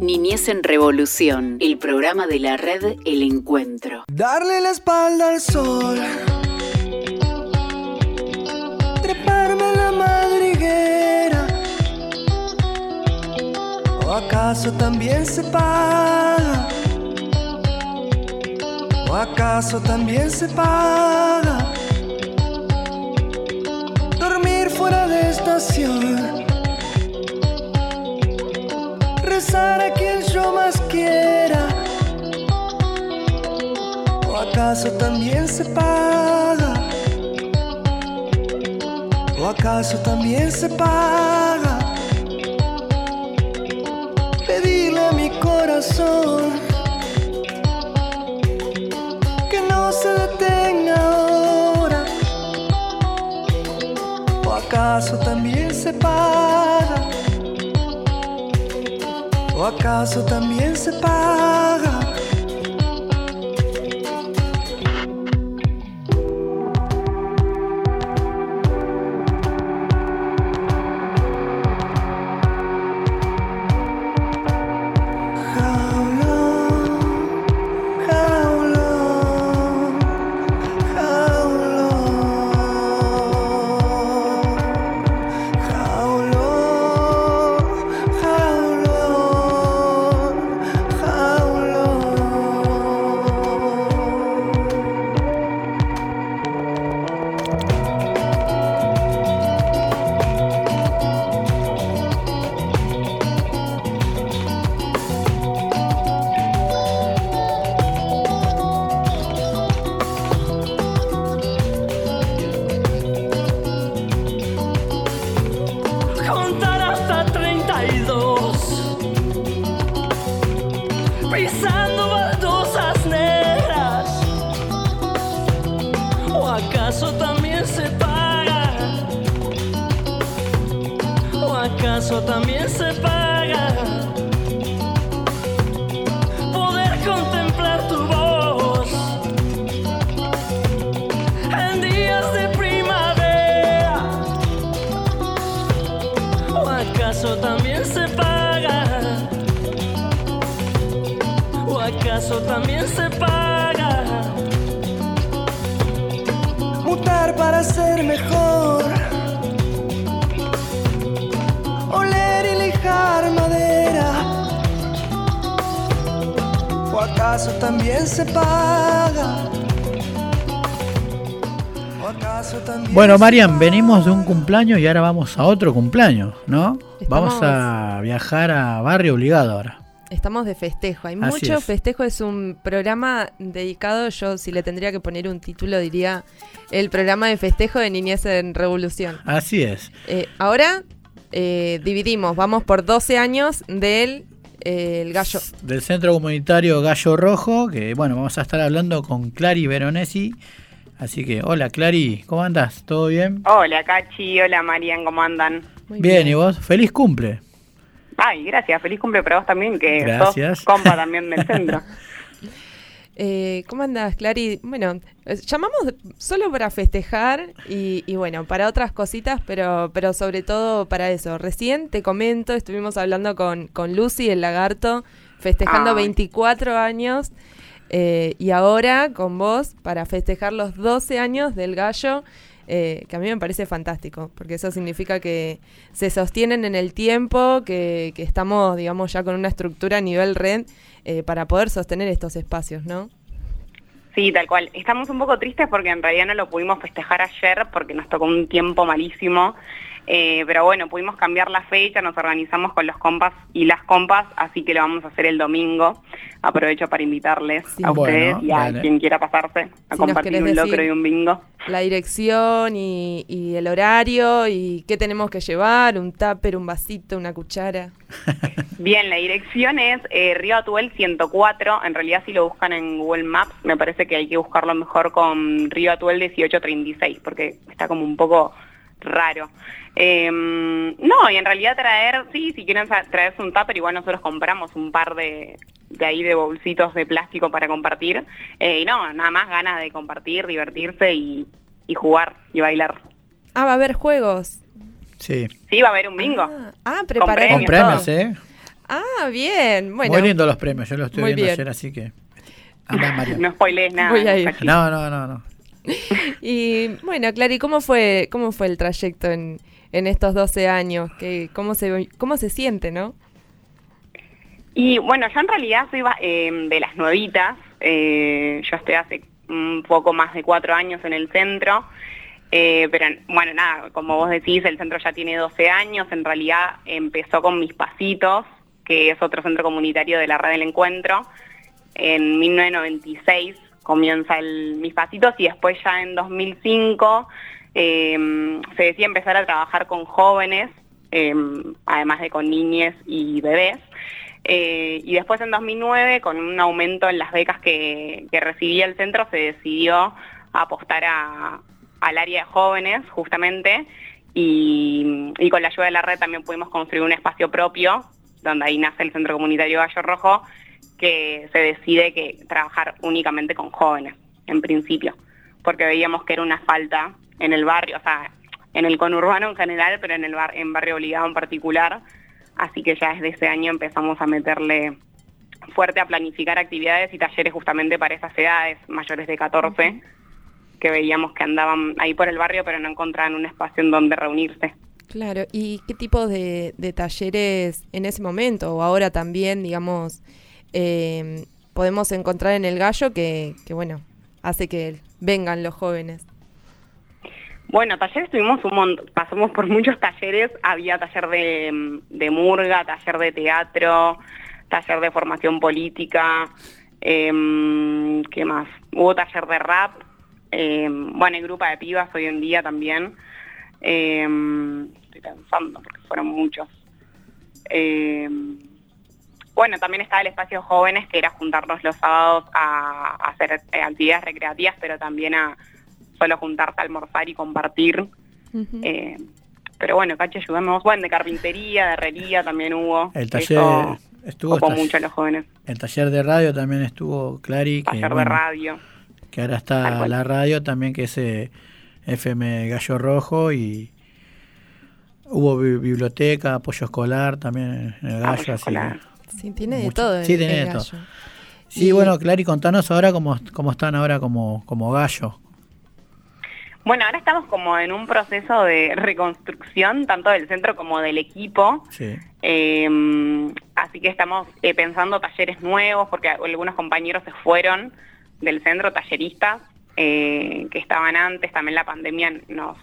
Niñez en Revolución, el programa de la red El Encuentro. Darle la espalda al sol. Treparme en la madriguera. ¿O acaso también se paga? ¿O acaso también se paga? Rezar a quien yo más quiera. ¿O acaso también se paga? ¿O acaso también se paga? Pedirle a mi corazón acaso también se paga? ¿O acaso también se paga? Bueno, Marian, venimos de un cumpleaños y ahora vamos a otro cumpleaños, ¿no? Vamos a viajar a Barrio Obligado ahora. Estamos de festejo, hay Así mucho es. festejo, es un programa dedicado, yo si le tendría que poner un título diría el programa de festejo de Niñez en Revolución. Así es. Eh, ahora eh, dividimos, vamos por 12 años del eh, el gallo. Del Centro Comunitario Gallo Rojo, que bueno, vamos a estar hablando con Clary Veronesi. Así que, hola Clary, ¿cómo andas? ¿Todo bien? Hola, Cachi. Hola, Marian. ¿Cómo andan? bien, ¿y vos? Feliz cumple. Ay, gracias. Feliz cumple para vos también, que Gracias. sos compa también del centro. Eh, ¿Cómo andas, Clary? Bueno, llamamos solo para festejar y, y bueno, para otras cositas, pero, pero sobre todo para eso. Recién te comento, estuvimos hablando con, con Lucy, el lagarto, festejando Ay. 24 años eh, y ahora con vos para festejar los 12 años del gallo. eh, que a mí me parece fantástico, porque eso significa que se sostienen en el tiempo, que, estamos, digamos, ya con una estructura a nivel red eh, para poder sostener estos espacios, ¿no? Sí, tal cual. Estamos un poco tristes porque en realidad no lo pudimos festejar ayer porque nos tocó un tiempo malísimo. Eh, pero bueno, pudimos cambiar la fecha, nos organizamos con los compas y las compas, así que lo vamos a hacer el domingo. Aprovecho para invitarles a Bueno, ustedes y a quien quiera pasarse a Si compartir un locro y un bingo. La dirección y, y el horario y qué tenemos que llevar, un tupper, un vasito, una cuchara. Bien, la dirección es eh, Río Atuel 104. En realidad, si lo buscan en Google Maps, me parece que hay que buscarlo mejor con Río Atuel 1836, porque está como un poco raro. Eh, no, y en realidad traer, sí, si quieren traerse un tupper, igual nosotros compramos un par de, de ahí de bolsitos de plástico para compartir. Eh, y no, nada más ganas de compartir, divertirse y, y jugar y bailar. Ah, va a haber juegos. Sí. Sí, va a haber un bingo. Ah. Con premios, ¿eh? Ah, bien. Bueno. Muy lindos los premios, yo los estoy Muy viendo bien. ayer, así que... Marian. No spoilees nada. Voy a ir. Cachi. No, no, no, no. Y bueno, Clary, ¿cómo fue, cómo fue el trayecto en, en estos 12 años? ¿Qué, cómo, se, ¿Cómo se siente, no? Y bueno, yo en realidad soy eh, de las nuevitas. eh, yo estoy hace un poco más de cuatro años en el centro. eh, pero bueno, nada, como vos decís, el centro ya tiene 12 años. En realidad empezó con Mis Pasitos, que es otro centro comunitario de la Red del Encuentro. En 1996 comienza el Mis Pasitos y después ya en 2005 eh, se decía empezar a trabajar con jóvenes, eh, además de con niñes y bebés. Eh, y después en 2009, con un aumento en las becas que, que recibía el centro, se decidió apostar al área de jóvenes, justamente, y, y con la ayuda de la red también pudimos construir un espacio propio, donde ahí nace el Centro Comunitario Gallo Rojo, que se decide que trabajar únicamente con jóvenes, en principio, porque veíamos que era una falta en el barrio, o sea, en el conurbano en general, pero en el bar, en barrio obligado en particular. Así que ya desde ese año empezamos a meterle fuerte a planificar actividades y talleres justamente para esas edades mayores de 14, que veíamos que andaban ahí por el barrio, pero no encontraban un espacio en donde reunirse. Claro, ¿y qué tipo de, de talleres en ese momento o ahora también, digamos, eh, podemos encontrar en el gallo que, que, bueno, hace que vengan los jóvenes? Bueno, talleres tuvimos un montón, pasamos por muchos talleres, había taller de, de murga, taller de teatro, taller de formación política, eh, ¿qué más? Hubo taller de rap, bueno, el grupo de pibas hoy en día también. Estoy pensando porque fueron muchos. Bueno, también estaba el espacio jóvenes, que era juntarnos los sábados a, a hacer eh, actividades recreativas, pero también a solo juntarse a almorzar y compartir. Eh, pero bueno, Cacho, ayudamos. Bueno, de carpintería, de herrería también hubo. El taller Eso estuvo. taller- mucho a los jóvenes. El taller de radio también estuvo Clary. Que, Taller de bueno, radio. que ahora está la radio también, que es eh, FM Gallo Rojo. Y hubo bi- biblioteca, apoyo escolar también en el gallo. Apoyo así escolar. Sí, tiene de Mucho- todo. sí, tiene el de todo. Sí, Y- bueno, Clary, contanos ahora cómo, cómo están ahora como, como gallo. Bueno, ahora estamos como en un proceso de reconstrucción, tanto del centro como del equipo. Sí. Eh, así que estamos eh, pensando talleres nuevos, porque algunos compañeros se fueron del centro, talleristas, eh, que estaban antes. También la pandemia nos,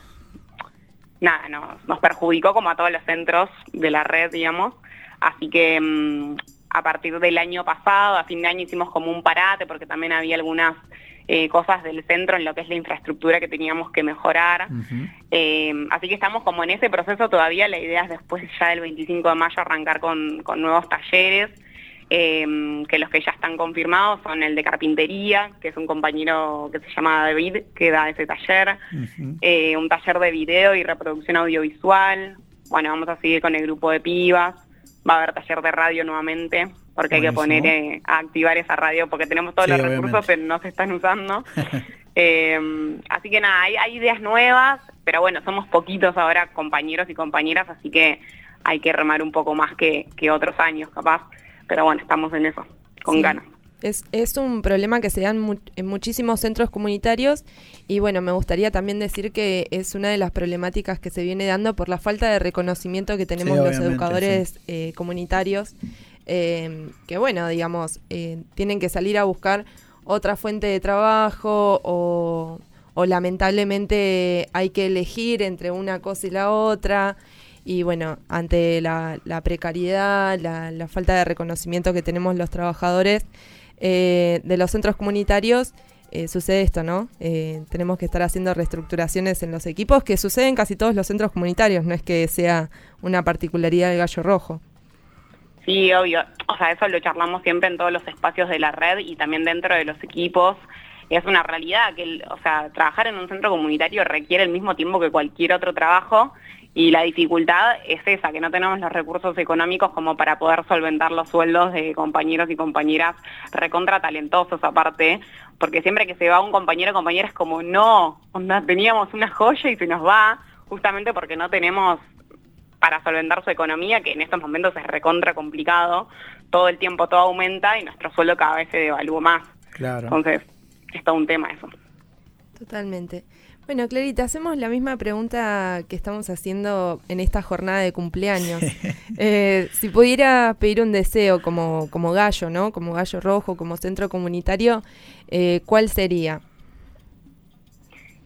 nada, nos, nos perjudicó como a todos los centros de la red, digamos. Así que mm, a partir del año pasado, a fin de año, hicimos como un parate, porque también había algunas eh, cosas del centro en lo que es la infraestructura que teníamos que mejorar. Eh, así que estamos como en ese proceso todavía. La idea es después ya del 25 de mayo arrancar con, con nuevos talleres, eh, que los que ya están confirmados son el de carpintería, que es un compañero que se llama David, que da ese taller, un taller de video y reproducción audiovisual. Bueno, vamos a seguir con el grupo de pibas. Va a haber taller de radio nuevamente, porque hay que poner eh, a activar esa radio, porque tenemos todos Sí, los obviamente. recursos, pero no se están usando. Eh, así que nada, hay, hay ideas nuevas, pero bueno, somos poquitos ahora compañeros y compañeras, así que hay que remar un poco más que, que otros años, capaz. Pero bueno, estamos en eso, con Sí. ganas. Es, es un problema que se da en, mu- en muchísimos centros comunitarios y bueno, me gustaría también decir que es una de las problemáticas que se viene dando por la falta de reconocimiento que tenemos los educadores eh, comunitarios, eh, que bueno, digamos, eh, tienen que salir a buscar otra fuente de trabajo o, o lamentablemente hay que elegir entre una cosa y la otra. Y bueno, ante la, la precariedad, la, la falta de reconocimiento que tenemos los trabajadores eh, de los centros comunitarios, eh, sucede esto, ¿no? Eh, tenemos que estar haciendo reestructuraciones en los equipos que suceden en casi todos los centros comunitarios, no es que sea una particularidad del gallo rojo. Sí, obvio. O sea, eso lo charlamos siempre en todos los espacios de la red y también dentro de los equipos. Es una realidad que, o sea, trabajar en un centro comunitario requiere el mismo tiempo que cualquier otro trabajo y la dificultad es esa, que no tenemos los recursos económicos como para poder solventar los sueldos de compañeros y compañeras recontra talentosos aparte, porque siempre que se va un compañero o compañera es como, no, onda, teníamos una joya y se nos va, justamente porque no tenemos para solventar su economía, que en estos momentos es recontra complicado, todo el tiempo todo aumenta y nuestro sueldo cada vez se devalúa más. Claro. Entonces, es todo un tema eso. Totalmente. Bueno, Clarita, hacemos la misma pregunta que estamos haciendo en esta jornada de cumpleaños. Eh, si pudiera pedir un deseo como, como gallo, ¿no? Como gallo rojo, como centro comunitario, eh, ¿cuál sería?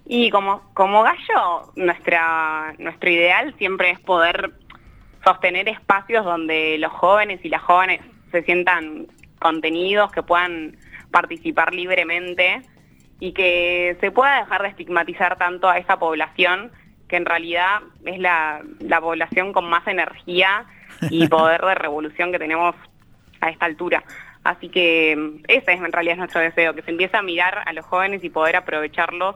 Y como, como gallo, nuestra, nuestro ideal siempre es poder sostener espacios donde los jóvenes y las jóvenes se sientan contenidos, que puedan participar libremente y que se pueda dejar de estigmatizar tanto a esa población que en realidad es la, la población con más energía y poder de revolución que tenemos a esta altura. Así que mm, ese es en realidad nuestro deseo, que se empiece a mirar a los jóvenes y poder aprovecharlos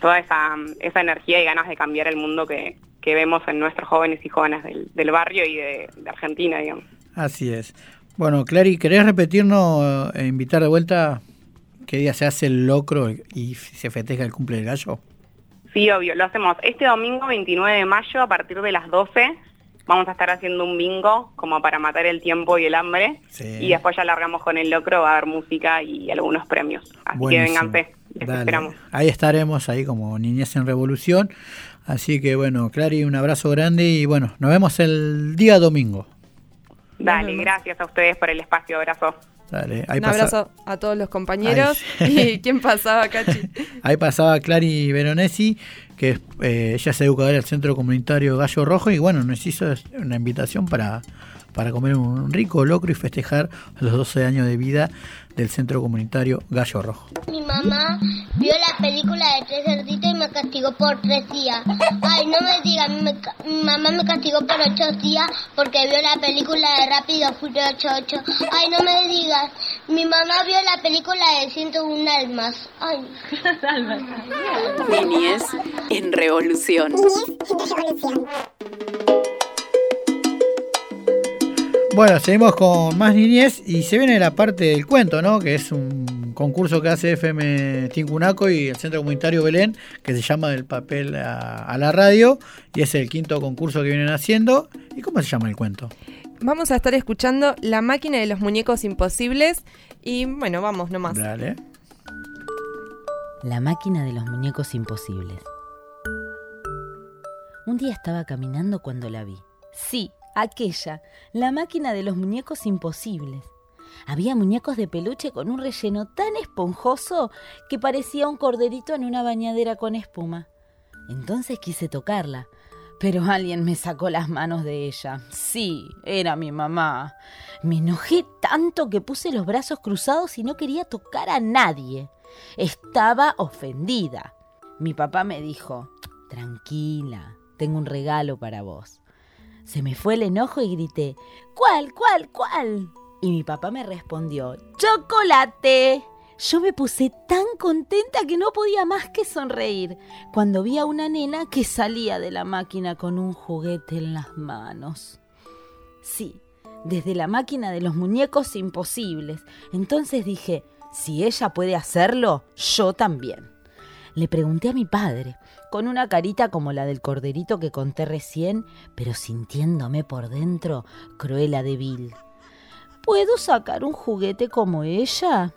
toda esa, esa energía y ganas de cambiar el mundo que, que vemos en nuestros jóvenes y jóvenes del, del barrio y de, de Argentina, digamos. Así es. Bueno, Clary, ¿querés repetirnos e invitar de vuelta qué día se hace el locro y se festeja el cumple del gallo? Sí, obvio, lo hacemos este domingo 29 de mayo a partir de las 12. Vamos a estar haciendo un bingo como para matar el tiempo y el hambre. Sí. Y después ya largamos con el locro, va a haber música y algunos premios. Así Buenísimo. que vénganse, esperamos. Ahí estaremos, ahí como Niñez en Revolución. Así que bueno, Clary, un abrazo grande y bueno, nos vemos el día domingo. Dale, gracias a ustedes por el espacio, abrazo. Dale, ahí Un abrazo a todos los compañeros. ¿Y quién pasaba, Cachi? Ahí pasaba Clary Veronesi, que eh, ella es educadora del Centro Comunitario Gallo Rojo y bueno, nos hizo una invitación para, para comer un rico locro y festejar los 12 años de vida del Centro Comunitario Gallo Rojo. Mi mamá vio la película de Tres Cerditos y me castigó por tres días. Ay, no me digas, mi, mamá me castigó por ocho días porque vio la película de Rápido Furioso 8. Ay, no me digas, mi mamá vio la película de 101 almas. Ay. Niñez en revolución. Bueno, seguimos con más niñez y se viene la parte del cuento, ¿no? Que es un concurso que hace FM Tincunaco y el Centro Comunitario Belén, que se llama Del papel a, a la radio, y es el quinto concurso que vienen haciendo. ¿Y cómo se llama el cuento? Vamos a estar escuchando La máquina de los muñecos imposibles. Y bueno, vamos nomás. Dale. La máquina de los muñecos imposibles. Un día estaba caminando cuando la vi. Sí, aquella, la máquina de los muñecos imposibles. Había muñecos de peluche con un relleno tan esponjoso que parecía un corderito en una bañadera con espuma. Entonces quise tocarla, pero alguien me sacó las manos de ella. Sí, era mi mamá. Me enojé tanto que puse los brazos cruzados y no quería tocar a nadie. Estaba ofendida. Mi papá me dijo, tranquila, tengo un regalo para vos. Se me fue el enojo y grité, ¿cuál, cuál, cuál? Y mi papá me respondió, ¡chocolate! Yo me puse tan contenta que no podía más que sonreír cuando vi a una nena que salía de la máquina con un juguete en las manos. Sí, desde la máquina de los muñecos imposibles. Entonces dije, si ella puede hacerlo, yo también. Le pregunté a mi padre, con una carita como la del corderito que conté recién, pero sintiéndome por dentro cruela de vil. ¿Puedo sacar un juguete como ella?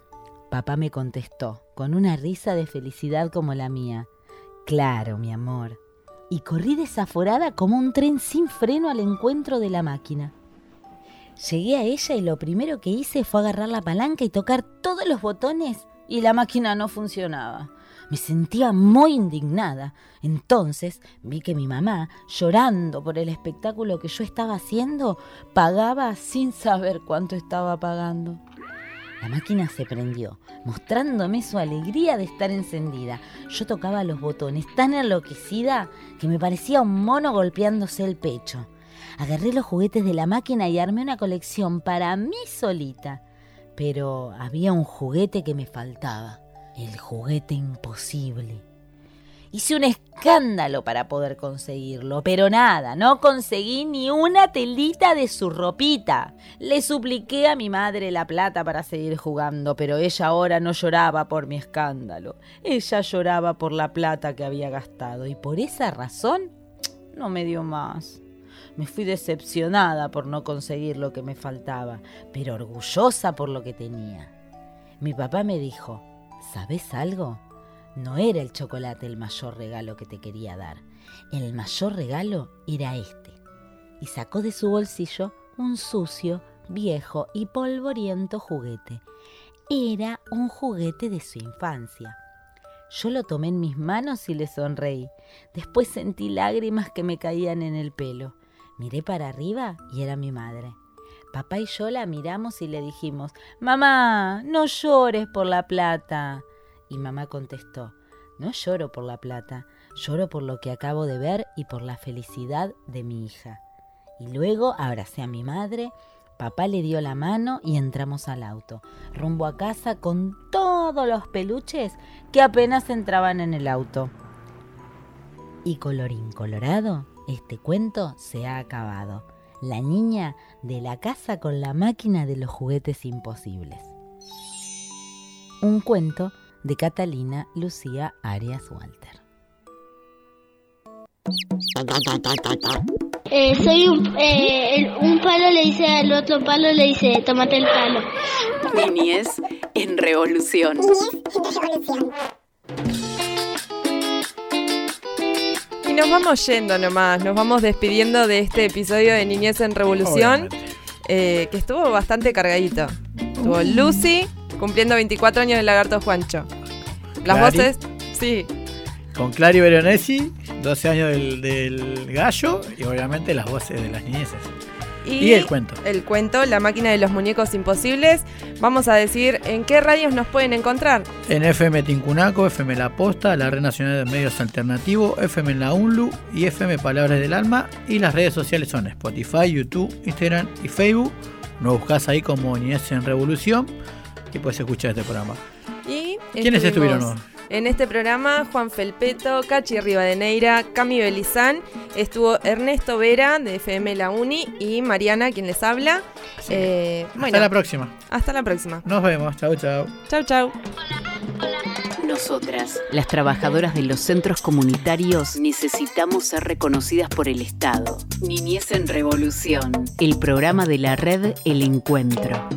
Papá me contestó, con una risa de felicidad como la mía. Claro, mi amor. Y corrí desaforada como un tren sin freno al encuentro de la máquina. Llegué a ella y lo primero que hice fue agarrar la palanca y tocar todos los botones y la máquina no funcionaba. Me sentía muy indignada. Entonces vi que mi mamá, llorando por el espectáculo que yo estaba haciendo, pagaba sin saber cuánto estaba pagando. La máquina se prendió, mostrándome su alegría de estar encendida. Yo tocaba los botones tan enloquecida que me parecía un mono golpeándose el pecho. Agarré los juguetes de la máquina y armé una colección para mí solita. Pero había un juguete que me faltaba, el juguete imposible. Hice un escándalo para poder conseguirlo, pero nada, no conseguí ni una telita de su ropita. Le supliqué a mi madre la plata para seguir jugando, pero ella ahora no lloraba por mi escándalo. Ella lloraba por la plata que había gastado y por esa razón no me dio más. Me fui decepcionada por no conseguir lo que me faltaba, pero orgullosa por lo que tenía. Mi papá me dijo, ¿sabes algo? No era el chocolate el mayor regalo que te quería dar. El mayor regalo era este. Y sacó de su bolsillo un sucio, viejo y polvoriento juguete. Era un juguete de su infancia. Yo lo tomé en mis manos y le sonreí. Después sentí lágrimas que me caían en el pelo. Miré para arriba y era mi madre. Papá y yo la miramos y le dijimos, Mamá, no llores por la plata. Y mamá contestó, No lloro por la plata, lloro por lo que acabo de ver y por la felicidad de mi hija. Y luego abracé a mi madre, papá le dio la mano y entramos al auto, rumbo a casa con todos los peluches que apenas entraban en el auto. Y colorín colorado, Este cuento se ha acabado. La niña de la casa con la máquina de los juguetes imposibles. Un cuento de Catalina Lucía Arias Walter. Eh, soy un, eh, el- un palo le dice al otro palo, le dice, tómate el palo. Niñez en revolución. Y nos vamos yendo nomás, nos vamos despidiendo de este episodio de Niñez en Revolución, eh, que estuvo bastante cargadito. Estuvo Lucy cumpliendo 24 años del lagarto Juancho. Las Clary. voces, sí, Con Clary Veronesi, 12 años del, del gallo y obviamente las voces de las niñeces. Y, el cuento. El cuento, La máquina de los muñecos imposibles. Vamos a decir en qué radios nos pueden encontrar. En FM Tincunaco, FM La Posta, la Red Nacional de Medios Alternativos, FM La UNLU y FM Palabras del Alma. Y las redes sociales son Spotify, YouTube, Instagram y Facebook. Nos buscas ahí como Niñez en Revolución y puedes escuchar este programa. Y ¿Quiénes estuvieron hoy? En este programa, Juan Felpeto, Cachi Rivadeneira, Cami Belizán, estuvo Ernesto Vera de FM La Uni y Mariana, quien les habla. Eh, Hasta bueno, la próxima. Hasta la próxima. Nos vemos. Chau, chau. Chau, chau. Nosotras, las trabajadoras de los centros comunitarios, necesitamos ser reconocidas por el Estado. Niñez en Revolución, el programa de la red El Encuentro.